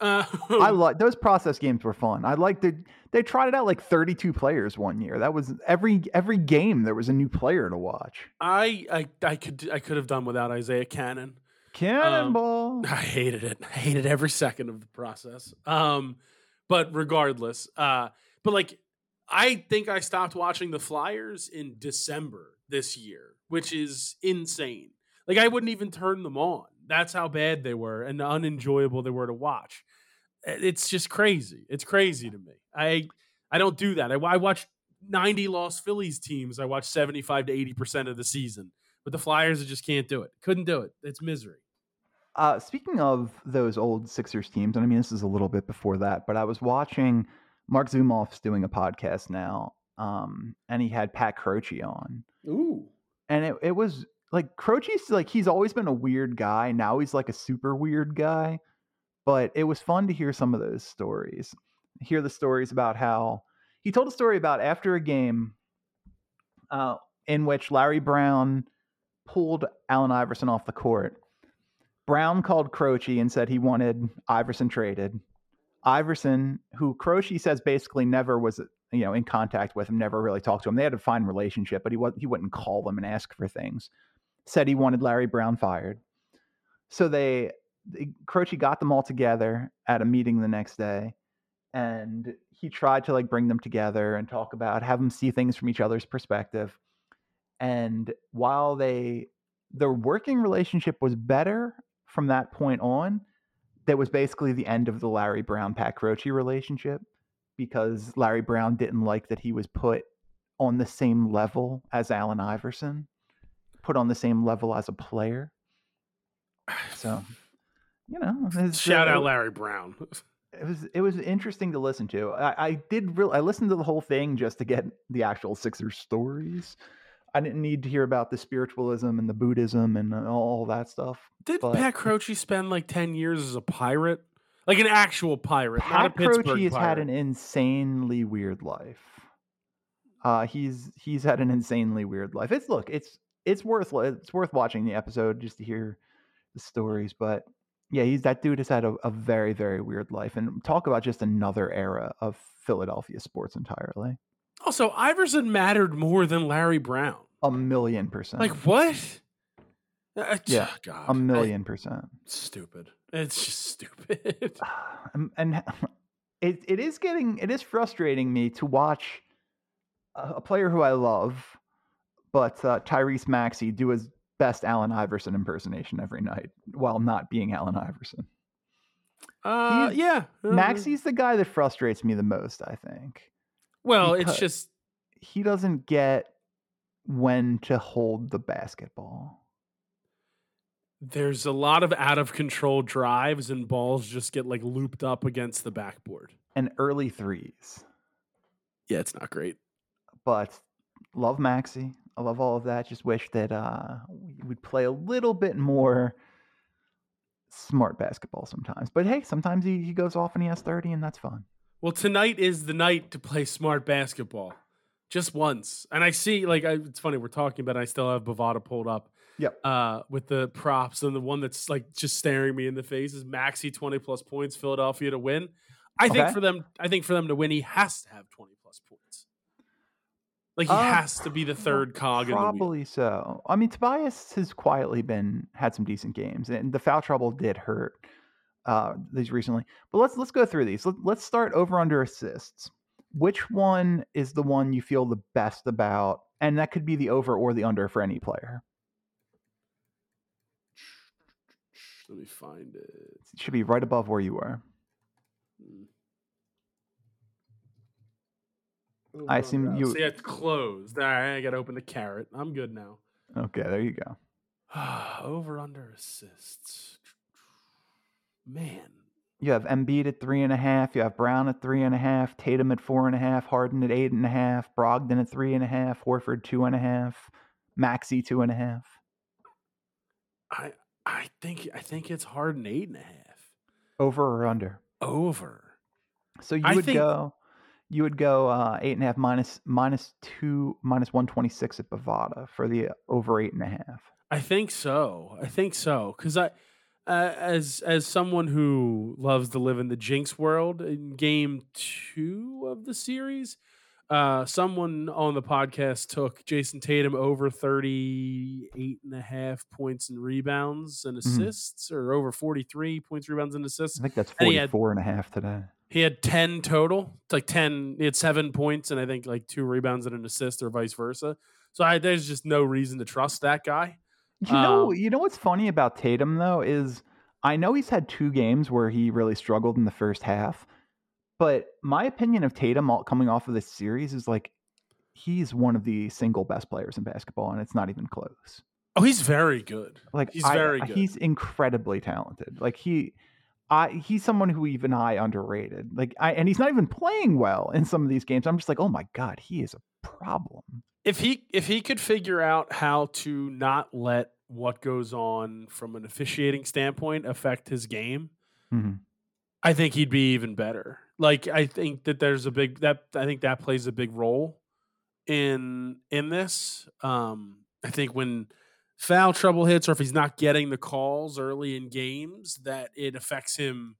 uh, I [laughs] like those process games were fun. I liked it. They tried it out like 32 players one year. That was every every game there was a new player to watch. I I, I could I could have done without Isaiah Canaan. Cannonball. Um, [laughs] I hated it. I hated every second of the process. Um, but regardless, uh, but like I think I stopped watching the Flyers in December this year which is insane. Like I wouldn't even turn them on. That's how bad they were and unenjoyable they were to watch. It's just crazy. It's crazy to me. I I don't do that. I, I watch 90 lost Phillies teams. I watch 75 to 80% of the season. But the Flyers I just can't do it. Couldn't do it. It's misery. Uh, speaking of those old Sixers teams, and I mean this is a little bit before that, but I was watching Marc Zumoff's doing a podcast now, um, and he had Pat Croce on. Ooh and it, it was like Croce's like he's always been a weird guy. Now he's like a super weird guy. But it was fun to hear some of those stories. Hear the stories about how he told a story about after a game uh, in which Larry Brown pulled Allen Iverson off the court. Brown called Croce and said he wanted Iverson traded. Iverson, who Croce says basically never was you know in contact with him, never really talked to him. They had a fine relationship, but he was he wouldn't call them and ask for things. Said he wanted Larry Brown fired. So they, they Croce got them all together at a meeting the next day, and he tried to like bring them together and talk about have them see things from each other's perspective. And while they their working relationship was better from that point on, that was basically the end of the Larry Brown Pat Croce relationship because Larry Brown didn't like that he was put on the same level as Allen Iverson, put on the same level as a player. So, you know, shout uh, out Larry Brown. [laughs] it was it was interesting to listen to. I, I did really I listened to the whole thing just to get the actual Sixers stories. I didn't need to hear about the spiritualism and the Buddhism and all that stuff. Did but, Pat Croce spend like ten years as a pirate? like an actual pirate, Pat not a Pittsburgh Croce has pirate. had an insanely weird life. Uh, he's he's had an insanely weird life. It's look, it's it's worth it's worth watching the episode just to hear the stories. But yeah, he's that dude has had a, a very very weird life, and talk about just another era of Philadelphia sports entirely. Also, Iverson mattered more than Larry Brown. A million percent. Like what? Uh, yeah, God, a million I, percent. Stupid. It's just stupid. [sighs] and, [laughs] it it is getting it is frustrating me to watch a, a player who I love, but uh, Tyrese Maxey do his best Allen Iverson impersonation every night while not being Allen Iverson. Uh, He's, yeah. Uh, Maxey's the guy that frustrates me the most. I think. Well, it's just he doesn't get when to hold the basketball there's a lot of out of control drives and balls just get like looped up against the backboard. And early threes. Yeah, it's not great. But love Maxey. I love all of that. Just wish that uh, we would play a little bit more smart basketball sometimes. But hey, sometimes he, he goes off and he has 30, and that's fun. Well, tonight is the night to play smart basketball, just once. And I see, like, I, it's funny we're talking about. It, I still have Bovada pulled up. Yep. Uh, with the props, and the one that's like just staring me in the face is Maxey twenty plus points, Philadelphia to win. I think for them, I think for them to win, he has to have twenty plus points. Like he Uh, has to be the third cog in the. Probably so. I mean, Tobias has quietly been had some decent games, and the foul trouble did hurt uh, these recently. But let's let's go through these. Let, let's start over under assists. Which one is the one you feel the best about? And that could be the over or the under for any player. Let me find it. It should be right above where you were. I assume you- See, it's closed. All right, I got to open the carrot. I'm good now. Okay, there you go. [sighs] Over under assists. Man, You have Embiid at three and a half. You have Brown at three and a half. Tatum at four and a half. Harden at eight and a half. Brogdon at three and a half. Horford two and a half. Maxey two and a half. I I think I think it's Harden eight and a half. Over or under? Over. So you I would think- go, you would go uh, eight and a half minus minus two minus one twenty six at Bovada for the over eight and a half. I think so. I think so because I, uh, as as someone who loves to live in the Jinx world, in Game Two of the series, uh, someone on the podcast took Jayson Tatum over 38 and a half points and rebounds and assists, or over forty three points, rebounds, and assists. I think that's And he forty had- four and a half today. He had 10 total. It's like 10. He had seven points and I think like two rebounds and an assist or vice versa. So I, there's just no reason to trust that guy. You know, Um, you know what's funny about Tatum though is I know he's had two games where he really struggled in the first half, but my opinion of Tatum all, coming off of this series is like he's one of the single best players in basketball, and it's not even close. Oh, he's very good. Like He's I- very good. He's incredibly talented. Like he. I, he's someone who even I underrated. Like I and he's not even playing well in some of these games. I'm just like, oh my god, he is a problem. If he if he could figure out how to not let what goes on from an officiating standpoint affect his game, Mhm. I think he'd be even better. Like I think that there's a big that I think that plays a big role in in this. Um I think when foul trouble hits or if he's not getting the calls early in games that it affects him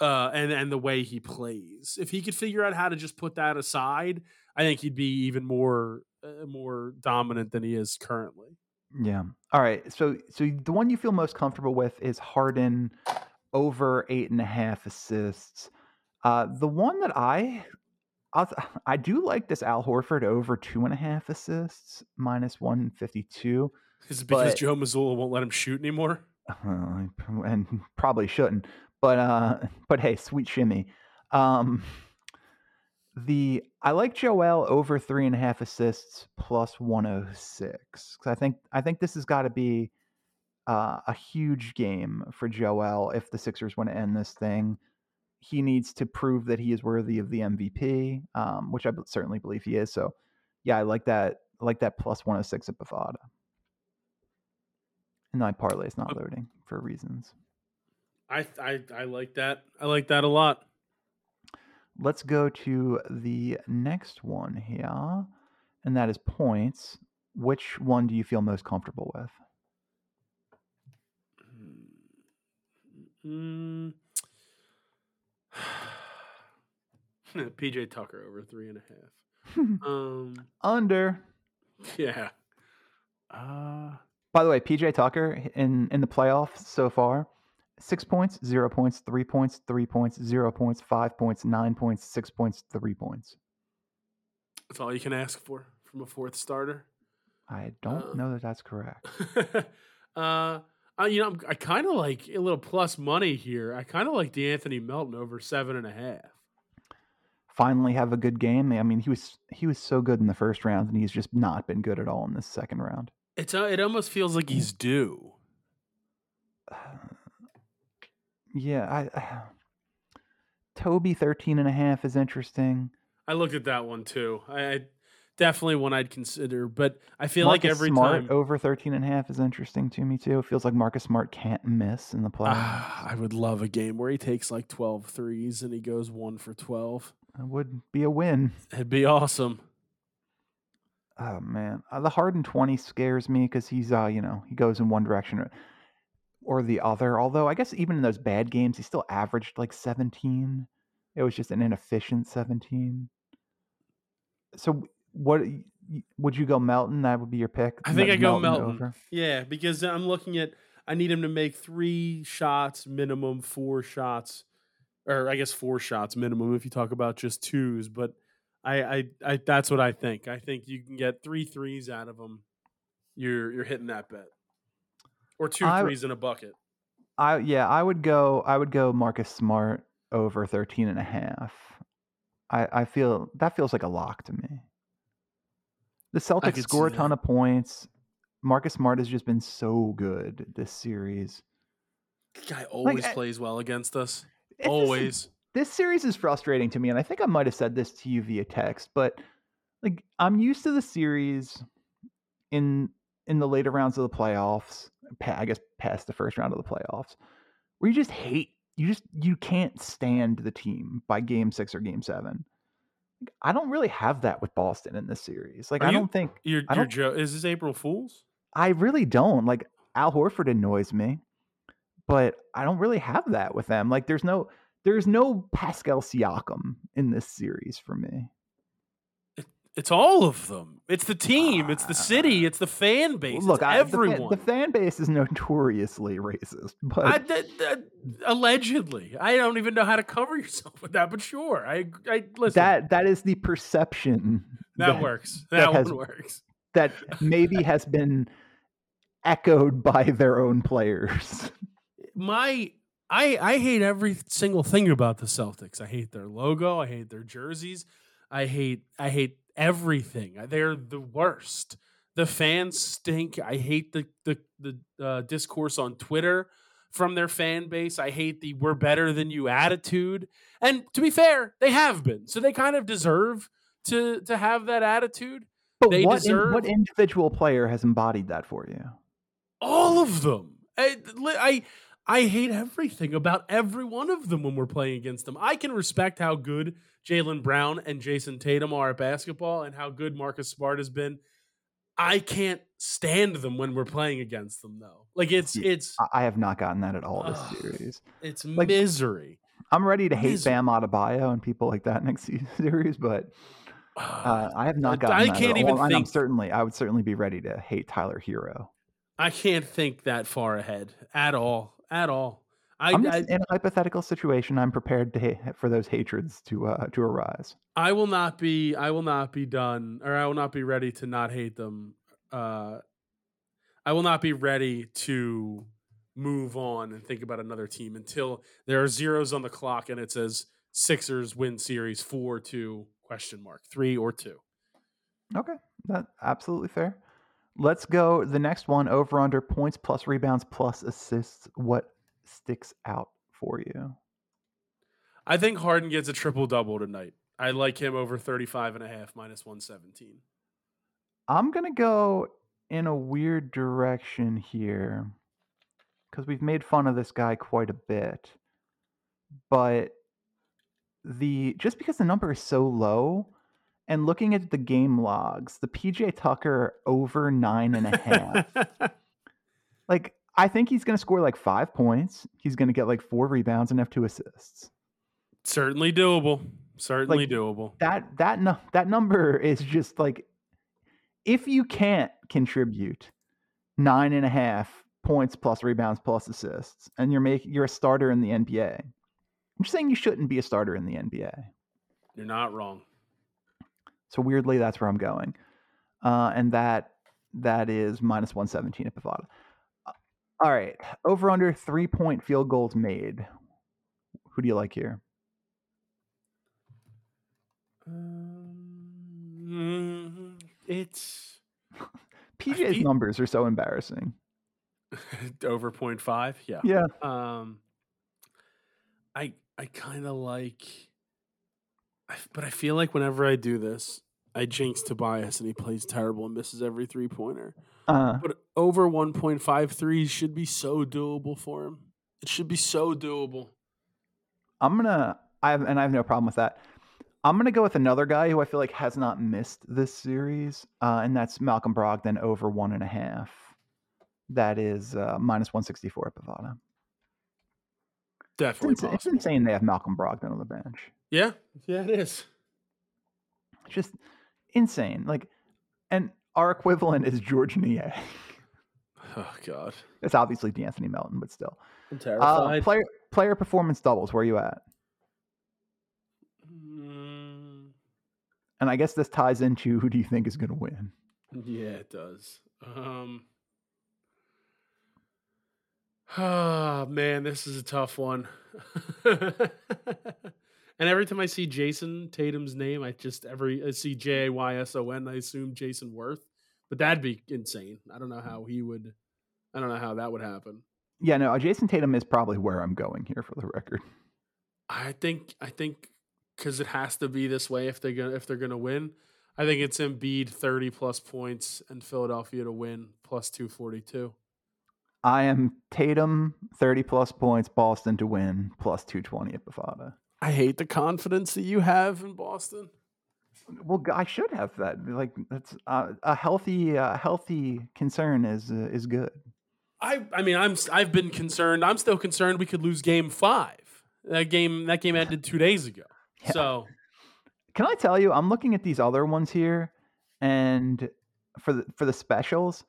uh and and the way he plays. If he could figure out how to just put that aside, I think he'd be even more more dominant than he is currently. Yeah. All right. So so the one you feel most comfortable with is Harden over eight and a half assists. Uh, the one that I I'll, [sighs] I do like this Al Horford over two and a half assists minus one fifty two. Is it because But- Joe Mazzulla won't let him shoot anymore? Uh, and probably shouldn't. But uh, [laughs] but hey, sweet shimmy. Um, the I like Joel over three and a half assists plus one oh six because I think I think this has got to be uh, a huge game for Joel if the Sixers want to end this thing. He needs to prove that he is worthy of the MVP, um, which I b- certainly believe he is. So, yeah, I like that. I like that plus one hundred six at Bovada. And my parlay is not loading for reasons. I, I I like that. I like that a lot. Let's go to the next one here, and that is points. Which one do you feel most comfortable with? Mm. [sighs] PJ Tucker over three and a half. [laughs] Um, Under. yeah. Uh, By the way, PJ Tucker in in the playoffs so far, six points, zero points, three points, three points, zero points, five points, nine points, six points, three points. that's all you can ask for from a fourth starter. I don't Uh, know that that's correct. [laughs] uh, I, you know, I'm, I kind of like a little plus money here. I kind of like De'Anthony Melton over seven and a half. Finally, have a good game. I mean, he was he was so good in the first round, and he's just not been good at all in this second round. It's uh, it almost feels like he's due. [sighs] yeah, I, I Toby 13 and a half is interesting. I looked at that one too. I, I definitely one I'd consider, but I feel Marcus like every Smart time over 13 and a half is interesting to me too. It feels like Marcus Smart can't miss in the playoffs. Ah, I would love a game where he takes like 12 threes and he goes 1 for 12. It would be a win. It'd be awesome. Oh man, uh, the Harden 20 scares me because he's uh you know he goes in one direction or, the other. Although I guess even in those bad games, he still averaged like 17. It was just an inefficient 17. So what would you go Melton? That would be your pick. I think I go Melton. Yeah, because I'm looking at I need him to make 3 shots minimum, 4 shots or I guess 4 shots minimum if you talk about just twos, but I I, I that's what I think. I think you can get three threes out of him. You're you're hitting that bet. Or two I- threes in a bucket. I yeah, I would go I would go Marcus Smart over 13 and a half. I I feel that feels like a lock to me. The Celtics score a ton of points. Marcus Smart has just been so good this series. The guy always I- plays well against us. It's just- Always. this series is frustrating to me, and I think I might have said this to you via text, but like I'm used to the series in in the later rounds of the playoffs. I guess past the first round of the playoffs, where you just hate you just you can't stand the team by game six or game seven. I don't really have that with Boston in this series. Like Are I you- don't think You're, I you're don't- Is this April Fool's? I really don't. Like Al Horford annoys me, but I don't really have that with them. Like there's no there's no Pascal Siakam in this series for me. It's all of them. It's the team. It's the city. Ah. It's the fan base. Look, I, the, everyone. fan, the fan base is notoriously racist, but I, allegedly, I don't even know how to cover yourself with that, but sure, I, I listen. that that is the perception that, works. that That, has- one works. that maybe has been echoed by their own players. My, I, I hate every single thing about the Celtics. I hate their logo. I hate their jerseys. I hate, I hate everything. They're the worst. The fans stink. I hate the the the uh, discourse on Twitter from their fan base. I hate the "we're better than you" attitude. And to be fair, they have been, so they kind of deserve to to have that attitude. But They what in- what individual player has embodied that for you? All of them. I, I I hate everything about every one of them when we're playing against them. I can respect how good Jaylen Brown and Jayson Tatum are at basketball and how good Marcus Smart has been. I can't stand them when we're playing against them though. Like it's Yeah, it's I- have not gotten that at all this Ugh. series. it's like- misery. I'm ready to hate Misery. Bam Adebayo and people like that [laughs] next series, but uh, I have not gotten. I that can't even and I'm think- certainly, I would certainly be ready to hate Tyler Herro. I can't think that far ahead at all. At all. I, I'm I, in a hypothetical situation. I'm prepared to for those hatreds to uh, to arise. I will not be I will not be done or I will not be ready to not hate them. Uh I will not be ready to move on and think about another team until there are zeros on the clock and it says Sixers win series 4 2 question mark 3 or 2. Okay, that absolutely fair. Let's go the next one over under points plus rebounds plus assists. What sticks out for you? I think Harden gets a triple double tonight. I like him over 35 and a half minus 117. I'm gonna go in a weird direction here because we've made fun of this guy quite a bit, but the just because the number is so low and looking at the game logs, the PJ Tucker over nine and a half. [laughs] like I think he's gonna score like five points. He's gonna get like four rebounds and have two assists. Certainly doable. Certainly Like, doable. that that nu- that number is just like if you can't contribute nine and a half points plus rebounds plus assists, and you're making you're a starter in the NBA. I'm just saying you shouldn't be a starter in the NBA. You're not wrong. So weirdly, that's where I'm going, uh, and that that is minus one seventeen at Bovada. Uh, All right, over under three point field goals made. Who do you like here? Um, it's [laughs] PJ's numbers are so embarrassing. [laughs] Over 0.5. Yeah. Yeah. Um, I I kind of like, I, but I feel like whenever I do this, I jinx Tobias and he plays terrible and misses every three pointer. Uh, But over 1.53 should be so doable for him. It should be so doable. I'm gonna. I have, and I have no problem with that. I'm gonna go with another guy who I feel like has not missed this series, uh, and that's Malcolm Brogdon over one and a half. That is uh, minus 164 at Bovada. It's, Definitely ins- it's insane they have Malcolm Brogdon on the bench. Yeah, yeah, it is. Just insane. Like, and our equivalent is Georges Niang. Oh God, it's obviously De'Anthony Melton, but still. I'm Uh, terrified. player player performance doubles. Where are you at? Mm, And I guess this ties into who do you think is going to win? yeah, it does. Um. [sighs] Ah, man, this is a tough one. [laughs] and every time I see Jayson Tatum's name, I just every I see J A Y S O N, I assume Jayson Werth. But that'd be insane. I don't know how he would. I don't know how that would happen. Yeah, no, uh, Jayson Tatum is probably where I'm going here for the record. I think I think because it has to be this way if they're gonna if they're gonna win. I think it's Embiid thirty plus points and Philadelphia to win plus two forty two. I am Tatum, 30 plus points, Boston to win, plus 220 at Bovada. I hate the confidence that you have in Boston. Well, I should have that. Like that's uh, a healthy, uh, healthy concern is uh, is good. I I mean I'm I've been concerned. I'm still concerned we could lose game five. That game that game ended two days ago. [laughs] Yeah. So Can I tell you? I'm looking at these other ones here, and for the for the specials,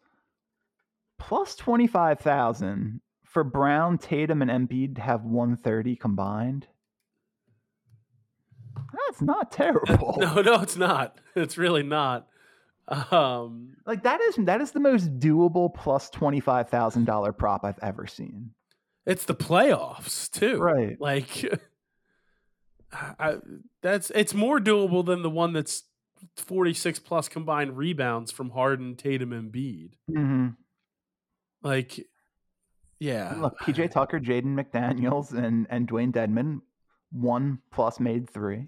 plus twenty five thousand for Brown, Tatum, and Embiid to have one thirty combined. That's not terrible. [laughs] no no it's not. It's really not. Um Like that is that is the most doable plus twenty five thousand dollar prop I've ever seen. it's the playoffs too. Right. Like [laughs] I, that's it's more doable than the one that's 46 plus combined rebounds from Harden, Tatum, and Embiid. hmm Like, yeah, Look, PJ Tucker, Jaden McDaniels, and and Dewayne Dedmon, one plus made three.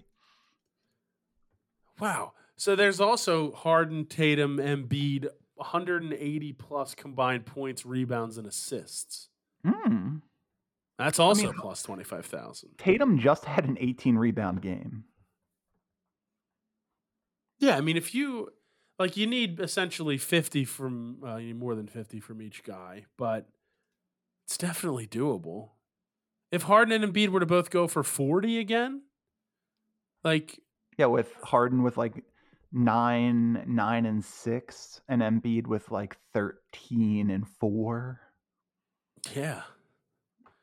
Wow. So there's also Harden, Tatum, Embiid, 180 plus combined points, rebounds, and assists. Hmm. That's also mean- plus 25,000. Tatum just had an 18 rebound game. Yeah, I mean, if you like, you need essentially 50 from uh, you need more than 50 from each guy, but it's definitely doable. If Harden and Embiid were to both go for 40 again, like, Yeah, with Harden with like nine, nine and six, and Embiid with like 13 and four. yeah,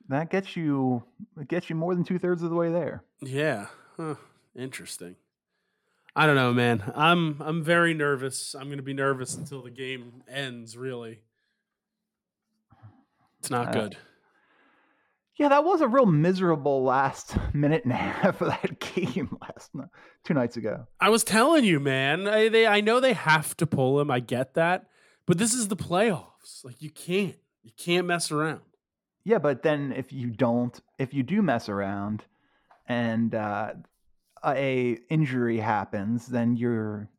That gets you it gets you more than two thirds of the way there. yeah, huh, interesting. I don't know, man. I'm I'm very nervous. I'm going to be nervous until the game ends. Really, it's not Uh, good. Yeah, that was a real miserable last [laughs] minute and a half of that [laughs] game last night, two nights ago. I was telling you, man. I, they, I know they have to pull him. I get that, but this is the playoffs. Like you can't, you can't mess around. Yeah, but then if you don't, if you do mess around, and uh, a injury happens, then you're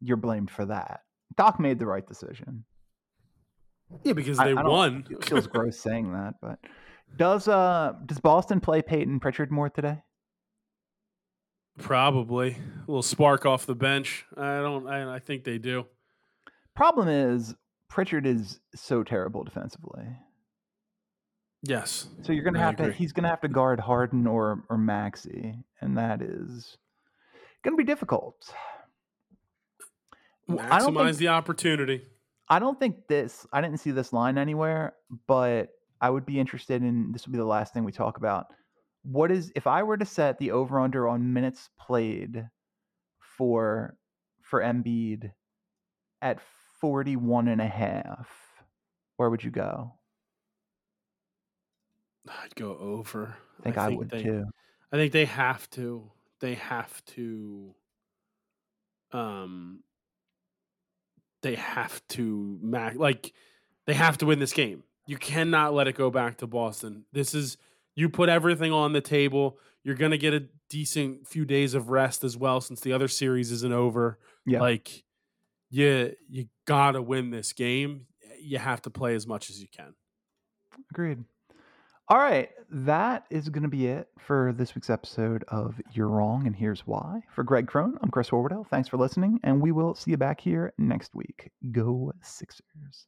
you're blamed for that. Doc made the right decision. Yeah, because they I don't- won. [laughs] It feels gross saying that, but does uh does Boston play Payton Pritchard more today? Probably a little spark off the bench. I don't. I, I think they do. Problem is Pritchard is so terrible defensively. Yes. So you're gonna I have to he's gonna have to guard Harden or or Maxey, and that is gonna be difficult. W- I don't Maximize think the opportunity. I don't think this I didn't see this line anywhere, but I would be interested in this would be the last thing we talk about. What is if I were to set the over under on minutes played for for Embiid at 41 and a half, where would you go? I'd go over. I think I, would they, too. I think they have to. They have to. Um. They have to mac like, they have to win this game. You cannot let it go back to Boston. This is you put everything on the table. You're gonna get a decent few days of rest as well, since the other series isn't over. Yeah. Like you you gotta win this game. You have to play as much as you can. Agreed. All right, that is going to be it for this week's episode of You're Wrong and Here's Why. For Greg Crone, I'm Chris Horwedel. Thanks for listening, and we will see you back here next week. Go Sixers.